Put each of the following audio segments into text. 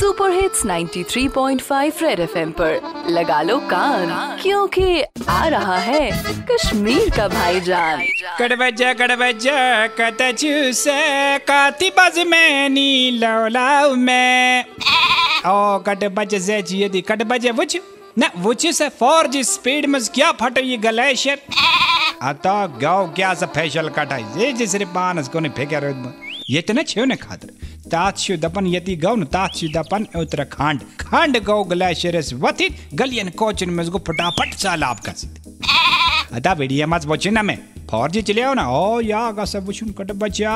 Super hits 93.5 red FM पर। लगा लो कान, क्योंकि आ रहा है कश्मीर का भाईजान। काती बज में ओ से वुच न वुच से फौर जी स्पीड में क्या फटो ये ग्लेशियर आता गाओ क्या सा कटाई जे जे सिर्फ़ पानस फेंके रोद ये तो न छो न खातर। तात छु दपन यति गौ न तात छु दपन उत्तराखंड खंड। गौ ग्लेशियर वथि, गलियन कोचन में फटाफट चाल आप का अता वीडियो मत बचे ना मैं फौजी चले आओ ना, ओ या का सब कुछ कट बचा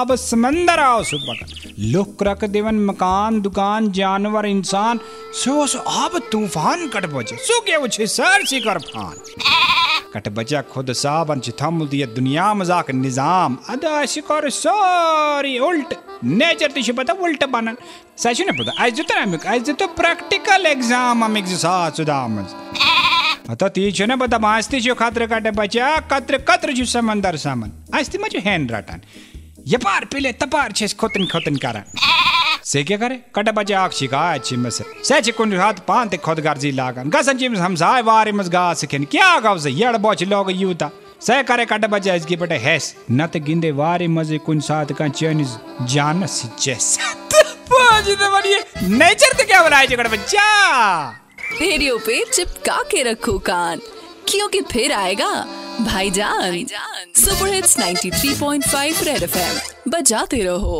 अब समंदर आओ सुबह का लोक रख देवन मकान, दुकान, जानवर, इंसान, सो सो अब तूफ़ान कट बचे। सो के वो सर सिकर फान। कट बचा खुद साबन थमुल दिया दुनिया मज़ाक निज़ाम। अदा शिकर सारी उल्ट, नेचर तिश पता उल्ट बनन। सच न पता आज तो अमिक, आज तो प्रैक्टिकल एग्ज़ाम अमिक साथ सुदाम अतो ती छ न पता मास्ती छ खतर कट बचा कत्र कत्र समंदर सामन। आस्ती मजो हैंड रटन। यपार पीले, तपार खोतन खोतन करा से क्या करे? कट बचे आख शिकायत छी मसे। से छ कुन हाथ पान ते खुद गर्जी लागन। गसन चिम हम साय वारे मस गा सकेन क्या गाव से यड़ बोच लोग यूता। से करे कट बचे इसकी बटे हैस। न ते गिंदे वारे मज़े कुन साथ का चैनिस। जान सी जैस पाजी ते बढ़िए नेचर ते क्या बनाए कट बच्चा? रेडियो पे चिपका के रखो कान। क्योंकि फिर आएगा भाईजान। Super hits 93.5 red FM. बजाते रहो।